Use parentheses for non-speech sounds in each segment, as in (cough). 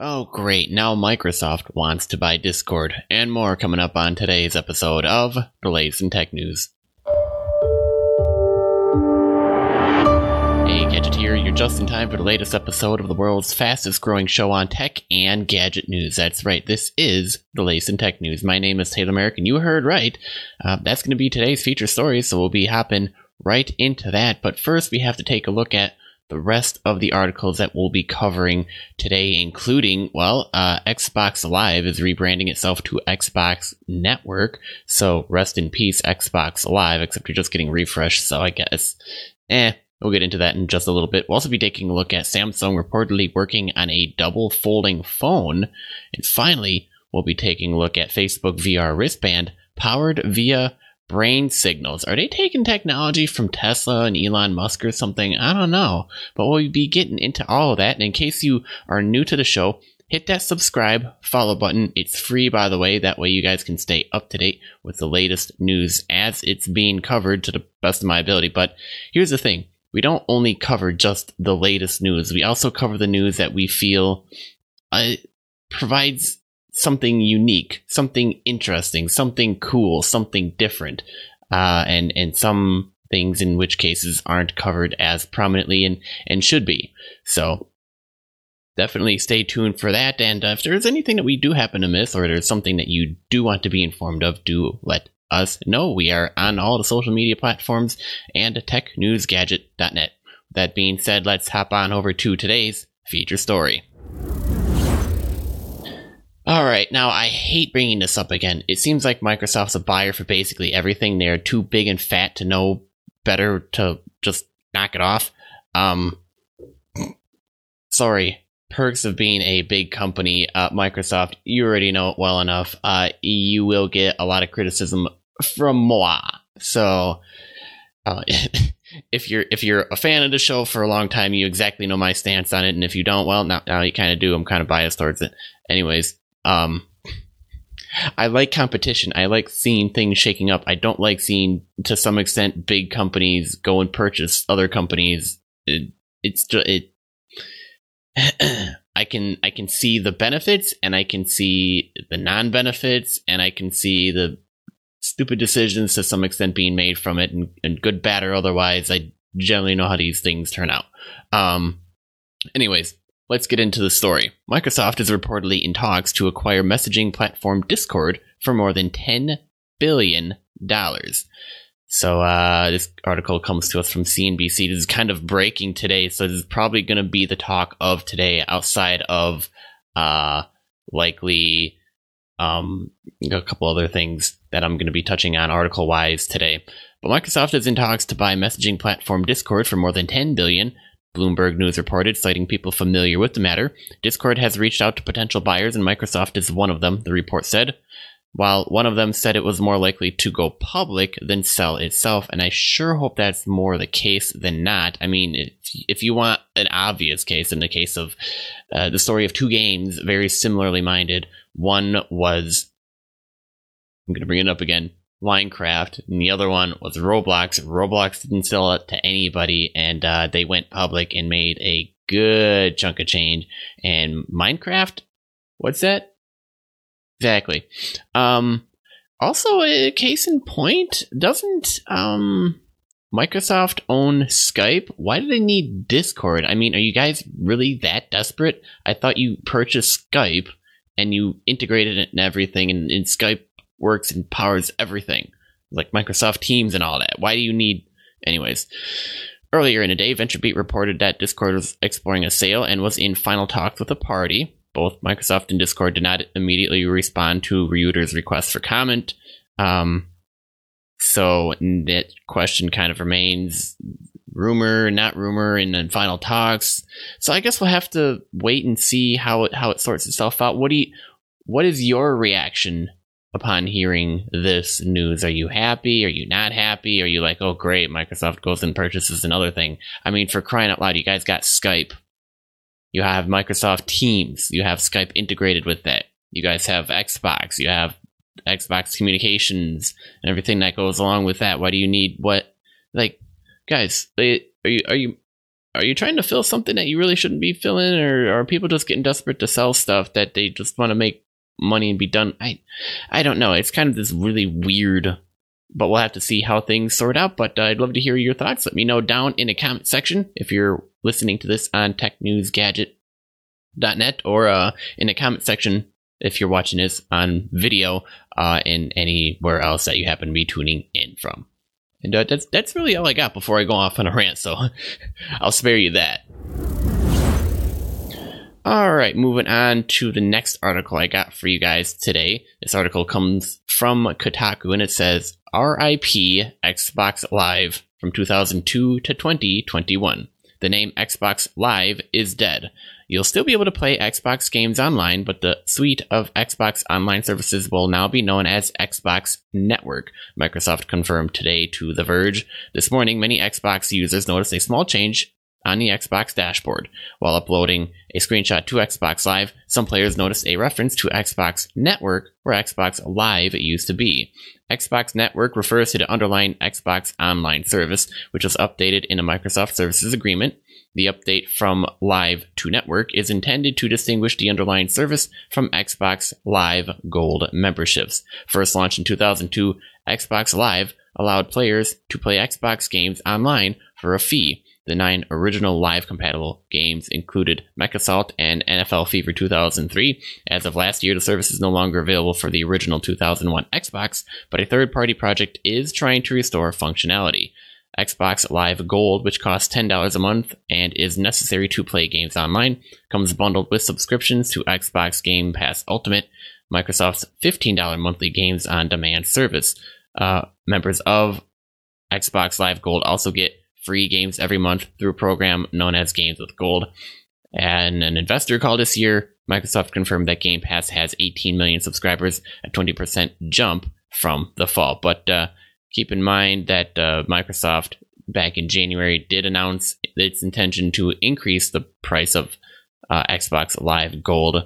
Oh, great. Now Microsoft wants to buy Discord, and more coming up on today's episode of The Latest in Tech News. Hey, Gadget here. You're just in time for the latest episode of the world's fastest growing show on tech and gadget news. That's right. This is The Latest in Tech News. My name is Taylor Merrick, and you heard right. Uh, that's going to be today's feature story, so we'll be hopping right into that. But first, we have to take a look at the rest of the articles that we'll be covering today, including, well, uh, Xbox Live is rebranding itself to Xbox Network. So rest in peace, Xbox Live, except you're just getting refreshed. So I guess, eh, we'll get into that in just a little bit. We'll also be taking a look at Samsung reportedly working on a double folding phone. And finally, we'll be taking a look at Facebook VR wristband powered via brain signals. Are they taking technology from Tesla and Elon Musk or something? I don't know. But we'll be getting into all of that. And in case you are new to the show, hit that subscribe, follow button. It's free, by the way. That way you guys can stay up to date with the latest news as it's being covered to the best of my ability. But here's the thing. We don't only cover just the latest news. We also cover the news that we feel uh, provides something unique, something interesting, something cool, something different, uh, and and some things in which cases aren't covered as prominently and and should be. So definitely stay tuned for that. And uh, if there's anything that we do happen to miss, or there's something that you do want to be informed of, do let us know. We are on all the social media platforms and technewsgadget.net. That being said, let's hop on over to today's feature story. All right, now I hate bringing this up again. It seems like Microsoft's a buyer for basically everything. They're too big and fat to know better to just knock it off. Um, sorry, perks of being a big company, uh, Microsoft. You already know it well enough. Uh, you will get a lot of criticism from moi. So, uh, (laughs) if you're if you're a fan of the show for a long time, you exactly know my stance on it. And if you don't, well, now, now you kind of do. I'm kind of biased towards it. Anyways, um, I like competition. I like seeing things shaking up. I don't like seeing, to some extent, big companies go and purchase other companies. It, it's just it. (clears throat) I can I can see the benefits and I can see the non benefits and I can see the stupid decisions to some extent being made from it and, and good bad or otherwise. I generally know how these things turn out. Um, anyways, Let's get into the story. Microsoft is reportedly in talks to acquire messaging platform Discord for more than $10 billion. So uh, this article comes to us from CNBC. This is kind of breaking today, so this is probably going to be the talk of today outside of uh, likely um, a couple other things that I'm going to be touching on article wise today. But Microsoft is in talks to buy messaging platform Discord for more than 10 billion, Bloomberg News reported, citing people familiar with the matter. Discord has reached out to potential buyers, and Microsoft is one of them, the report said. While one of them said it was more likely to go public than sell itself, and I sure hope that's more the case than not. I mean, if, if you want an obvious case, in the case of uh, the story of two games very similarly minded, one was, I'm going to bring it up again, Minecraft, and the other one was Roblox. Roblox didn't sell it to anybody, and uh, they went public and made a good chunk of change. And Minecraft, what's that? Exactly. Um, also, a case in point, doesn't um, Microsoft own Skype? Why do they need Discord? I mean, are you guys really that desperate? I thought you purchased Skype and you integrated it and everything, and, and Skype works and powers everything, like Microsoft Teams and all that. Why do you need, anyways? Earlier in the day, VentureBeat reported that Discord was exploring a sale and was in final talks with a party. Both Microsoft and Discord did not immediately respond to Reuter's request for comment. Um, so that question kind of remains rumor, not rumor, and then final talks. So I guess we'll have to wait and see how it how it sorts itself out. What do you, what is your reaction upon hearing this news? Are you happy? Are you not happy? Are you like, oh, great, Microsoft goes and purchases another thing? I mean, for crying out loud, you guys got Skype. You have Microsoft Teams. You have Skype integrated with that. You guys have Xbox. You have Xbox communications and everything that goes along with that. Why do you need what? Like, guys, eh, are you are you are you trying to fill something that you really shouldn't be filling, or are people just getting desperate to sell stuff that they just want to make money and be done? I, I don't know. It's kind of this really weird, but we'll have to see how things sort out. But uh, I'd love to hear your thoughts. Let me know down in the comment section if you're listening to this on TechNewsGadget.net or uh, in the comment section if you're watching this on video uh, and anywhere else that you happen to be tuning in from. And uh, that's that's really all I got before I go off on a rant. So (laughs) I'll spare you that. All right, moving on to the next article I got for you guys today. This article comes from Kotaku and it says RIP Xbox Live from 2002 to 2021. The name Xbox Live is dead. You'll still be able to play Xbox games online, but the suite of Xbox online services will now be known as Xbox Network, Microsoft confirmed today to The Verge. This morning, many Xbox users noticed a small change on the Xbox dashboard. While uploading a screenshot to Xbox Live, some players noticed a reference to Xbox Network where Xbox Live used to be. Xbox Network refers to the underlying Xbox Online service, which was updated in a Microsoft Services Agreement. The update from Live to Network is intended to distinguish the underlying service from Xbox Live Gold memberships. First launched in 2002, Xbox Live allowed players to play Xbox games online for a fee. The nine original live compatible games included MechAssault and NFL Fever 2003. As of last year, the service is no longer available for the original 2001 Xbox, but a third party project is trying to restore functionality. Xbox Live Gold, which costs $10 a month and is necessary to play games online, comes bundled with subscriptions to Xbox Game Pass Ultimate, Microsoft's $15 monthly games on demand service. Uh, members of Xbox Live Gold also get free games every month through a program known as Games with Gold. And an investor call this year, Microsoft confirmed that Game Pass has 18 million subscribers, a 20% jump from the fall. But uh, keep in mind that uh, Microsoft back in January did announce its intention to increase the price of uh, Xbox Live Gold,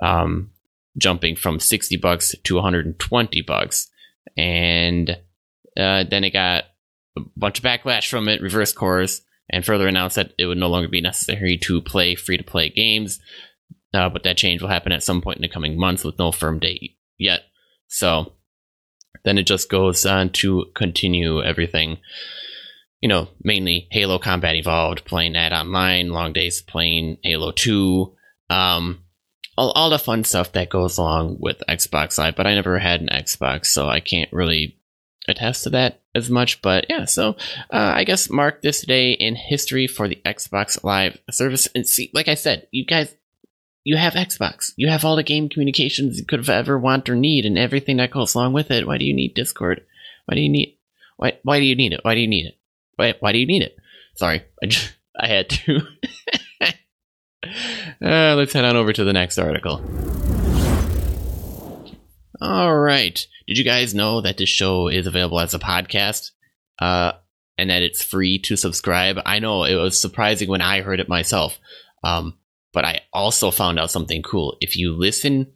um, jumping from 60 bucks to 120 bucks. And uh, then it got a bunch of backlash from it, reverse course, and further announced that it would no longer be necessary to play free to play games. Uh, but that change will happen at some point in the coming months with no firm date yet. So then it just goes on to continue everything. You know, mainly Halo Combat Evolved, playing that online, long days playing Halo 2, um, all, all the fun stuff that goes along with Xbox Live, but I never had an Xbox, so I can't really attest to that as much. But yeah, so uh, I guess mark this day in history for the Xbox Live service. And see, like I said, you guys you have Xbox. You have all the game communications you could have ever want or need and everything that goes along with it. Why do you need Discord? Why do you need why why do you need it? Why do you need it? Why why do you need it? Sorry, I just, I had to. (laughs) uh, let's head on over to the next article. All right. Did you guys know that this show is available as a podcast? Uh, and that it's free to subscribe. I know it was surprising when I heard it myself. Um, but I also found out something cool. If you listen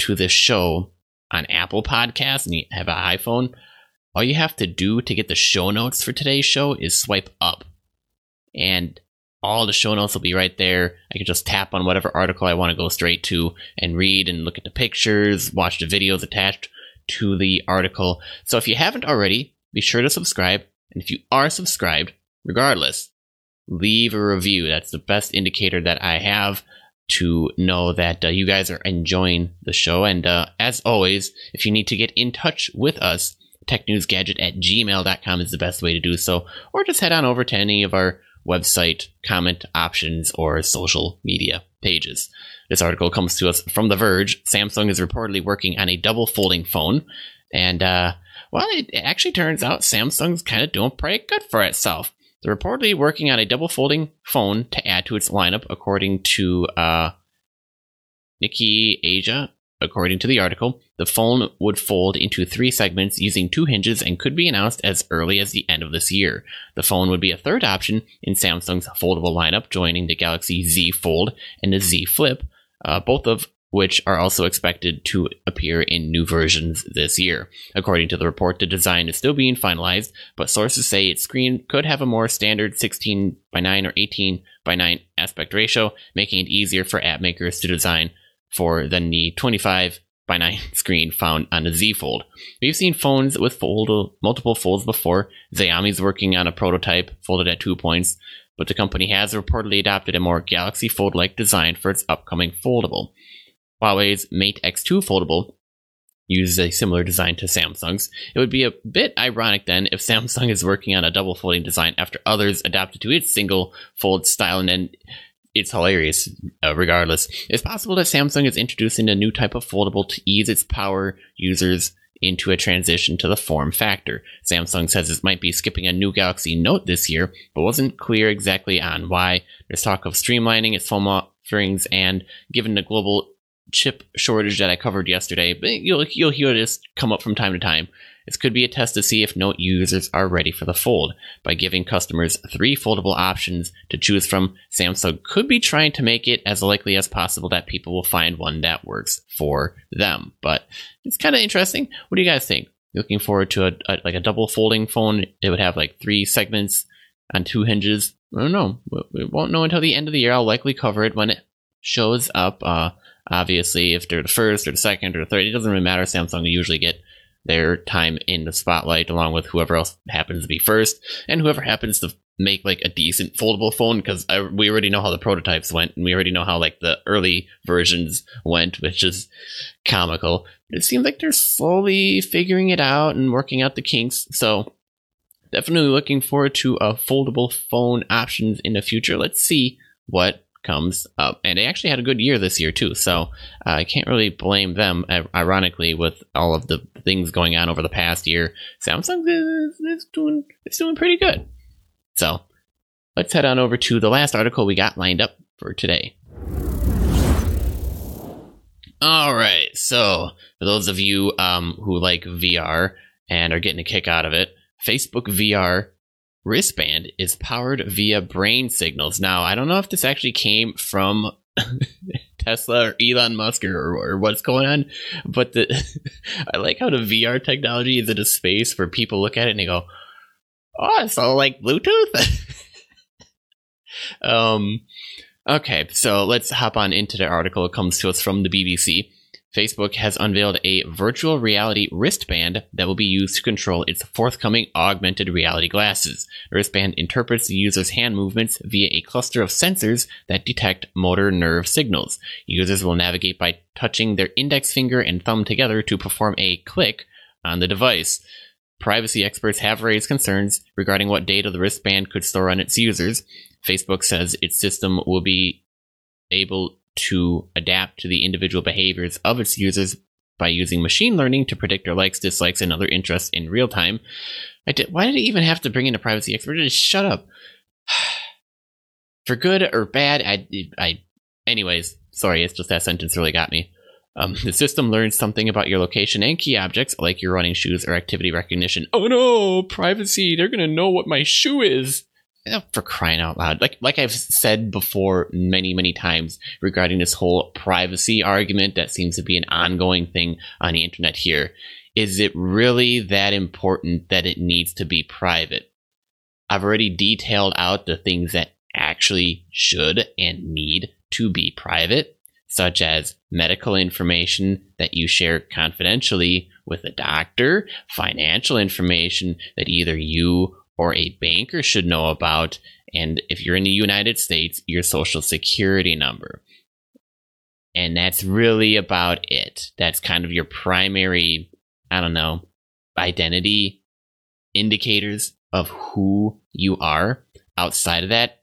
to this show on Apple Podcasts and you have an iPhone, all you have to do to get the show notes for today's show is swipe up. And all the show notes will be right there. I can just tap on whatever article I want to go straight to and read and look at the pictures, watch the videos attached to the article. So if you haven't already, be sure to subscribe. And if you are subscribed, regardless, leave a review. That's the best indicator that I have to know that uh, you guys are enjoying the show. And uh, as always, if you need to get in touch with us, technewsgadget at gmail.com is the best way to do so. Or just head on over to any of our website comment options or social media pages. This article comes to us from The Verge. Samsung is reportedly working on a double folding phone. And, uh, well, it actually turns out Samsung's kind of doing pretty good for itself. They're reportedly working on a double folding phone to add to its lineup, according to uh, Nikkei Asia. According to the article, the phone would fold into three segments using two hinges and could be announced as early as the end of this year. The phone would be a third option in Samsung's foldable lineup, joining the Galaxy Z Fold and the Z Flip, uh, both of which are also expected to appear in new versions this year. According to the report, the design is still being finalized, but sources say its screen could have a more standard 16 by 9 or 18 by 9 aspect ratio, making it easier for app makers to design for than the 25 by 9 (laughs) screen found on the Z Fold. We've seen phones with fold, multiple folds before. Xiaomi's working on a prototype folded at two points, but the company has reportedly adopted a more Galaxy Fold like design for its upcoming foldable. Huawei's Mate X2 foldable uses a similar design to Samsung's. It would be a bit ironic then if Samsung is working on a double folding design after others adapted to its single fold style and then it's hilarious uh, regardless. It's possible that Samsung is introducing a new type of foldable to ease its power users into a transition to the form factor. Samsung says it might be skipping a new Galaxy Note this year, but wasn't clear exactly on why. There's talk of streamlining its phone offerings and given the global chip shortage that I covered yesterday, but you'll you'll hear this come up from time to time. This could be a test to see if Note users are ready for the fold. By giving customers three foldable options to choose from, Samsung could be trying to make it as likely as possible that people will find one that works for them. But it's kind of interesting. What do you guys think? Looking forward to a, a like a double folding phone. It would have like three segments on two hinges. I don't know. We won't know until the end of the year. I'll likely cover it when it shows up. Uh, Obviously, if they're the first or the second or the third, it doesn't really matter. Samsung usually get their time in the spotlight along with whoever else happens to be first and whoever happens to make like a decent foldable phone because we already know how the prototypes went and we already know how like the early versions went which is comical. But it seems like they're slowly figuring it out and working out the kinks. So definitely looking forward to a foldable phone options in the future. Let's see what comes up. And they actually had a good year this year, too. So uh, I can't really blame them, ironically, with all of the things going on over the past year. Samsung is, is doing, it's doing pretty good. So let's head on over to the last article we got lined up for today. All right. So for those of you um, who like VR and are getting a kick out of it, Facebook VR wristband is powered via brain signals. Now, I don't know if this actually came from (laughs) Tesla or Elon Musk or, or what's going on, but the (laughs) I like how the VR technology is in a space where people look at it and they go, "Oh, it's all like Bluetooth." (laughs) um, okay, so let's hop on into the article. It comes to us from the BBC. Facebook has unveiled a virtual reality wristband that will be used to control its forthcoming augmented reality glasses. The wristband interprets the user's hand movements via a cluster of sensors that detect motor nerve signals. Users will navigate by touching their index finger and thumb together to perform a click on the device. Privacy experts have raised concerns regarding what data the wristband could store on its users. Facebook says its system will be able to adapt to the individual behaviors of its users by using machine learning to predict their likes, dislikes, and other interests in real time. Did, why did it even have to bring in a privacy expert? Just shut up. (sighs) For good or bad, I, I, anyways, sorry, it's just that sentence really got me. Um, the system learns something about your location and key objects, like your running shoes or activity recognition. Oh no, privacy! They're gonna know what my shoe is for crying out loud. Like like i've said before many many times regarding this whole privacy argument that seems to be an ongoing thing on the internet here is it really that important that it needs to be private? I've already detailed out the things that actually should and need to be private such as medical information that you share confidentially with a doctor financial information that either you or a banker should know about. And if you're in the United States, your social security number. And that's really about it. That's kind of your primary, I don't know, identity indicators of who you are. Outside of that,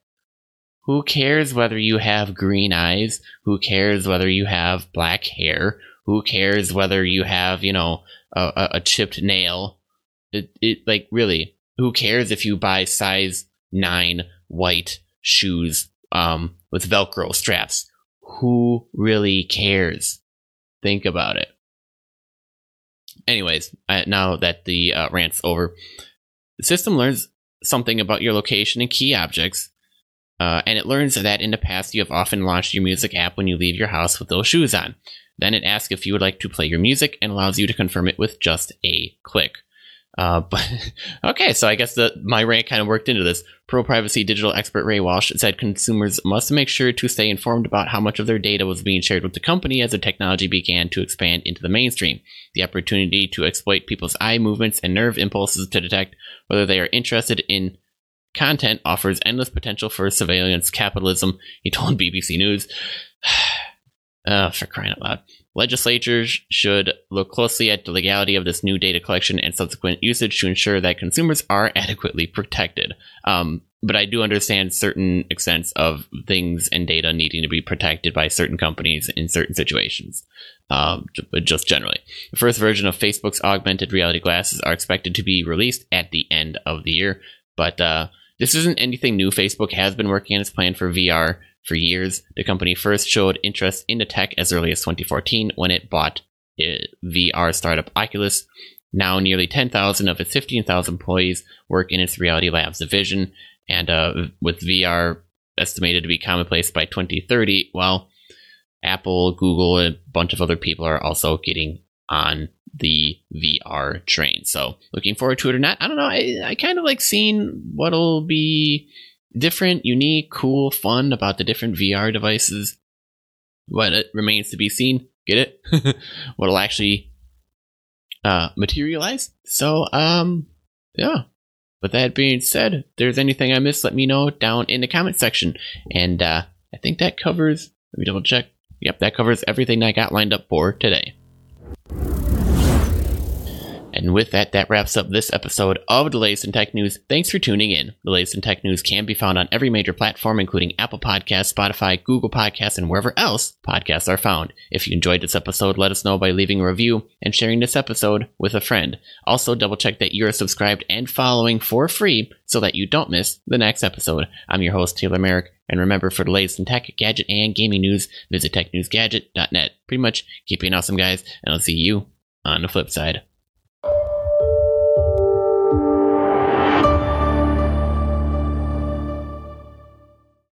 who cares whether you have green eyes? Who cares whether you have black hair? Who cares whether you have, you know, a, a chipped nail? It, it like really who cares if you buy size nine white shoes um, with Velcro straps? Who really cares? Think about it. Anyways, now that the uh, rant's over, the system learns something about your location and key objects Uh, and it learns that in the past you have often launched your music app when you leave your house with those shoes on. Then it asks if you would like to play your music and allows you to confirm it with just a click. Uh, (laughs) but okay, so I guess the my rant kind of worked into this. Pro privacy digital expert Ray Walsh said consumers must make sure to stay informed about how much of their data was being shared with the company as the technology began to expand into the mainstream. The opportunity to exploit people's eye movements and nerve impulses to detect whether they are interested in content offers endless potential for surveillance capitalism, he told (laughs) BBC News. (sighs) uh, for crying out loud. Legislatures should look closely at the legality of this new data collection and subsequent usage to ensure that consumers are (laughs) adequately protected. Um, but I do understand certain extents of things and data needing to be protected by certain companies in certain situations. Um, just generally, the first version of Facebook's augmented reality glasses are expected to be released at the end of the year. But uh, this isn't anything new. Facebook has been working on its plan for VR for years. The company first showed interest in the tech as early as 2014 when it bought VR startup Oculus. Now, nearly 10,000 of its 15,000 employees work in its Reality Labs division, and uh, with VR estimated to be commonplace by 2030, well, Apple, Google, and a bunch of other people are also getting on the VR train. So, looking forward to it or not, I don't know. I, I kind of like seeing what'll be different, unique, cool, fun about the different VR devices. What it remains to be seen. Get it? (laughs) What'll actually uh, materialize. So, um, yeah. With that being said, if there's anything I missed, let me know down in the comment section. And uh, I think that covers. Let me double check. Yep, that covers everything I got lined up for today. And with that, that wraps up this episode of the latest in tech news. Thanks for tuning in. The latest in tech news can be found on every major platform, including Apple Podcasts, Spotify, Google Podcasts, and wherever else podcasts are found. If you enjoyed this episode, let us know by leaving a review and sharing this episode with a friend. Also, double check that you are subscribed and following for free so that you don't miss the next episode. I'm your host, Taylor Merrick. And remember, for the latest in tech, gadget, and gaming news, visit technewsgadget.net. Pretty much keep being awesome, guys, and I'll see you on the flip side.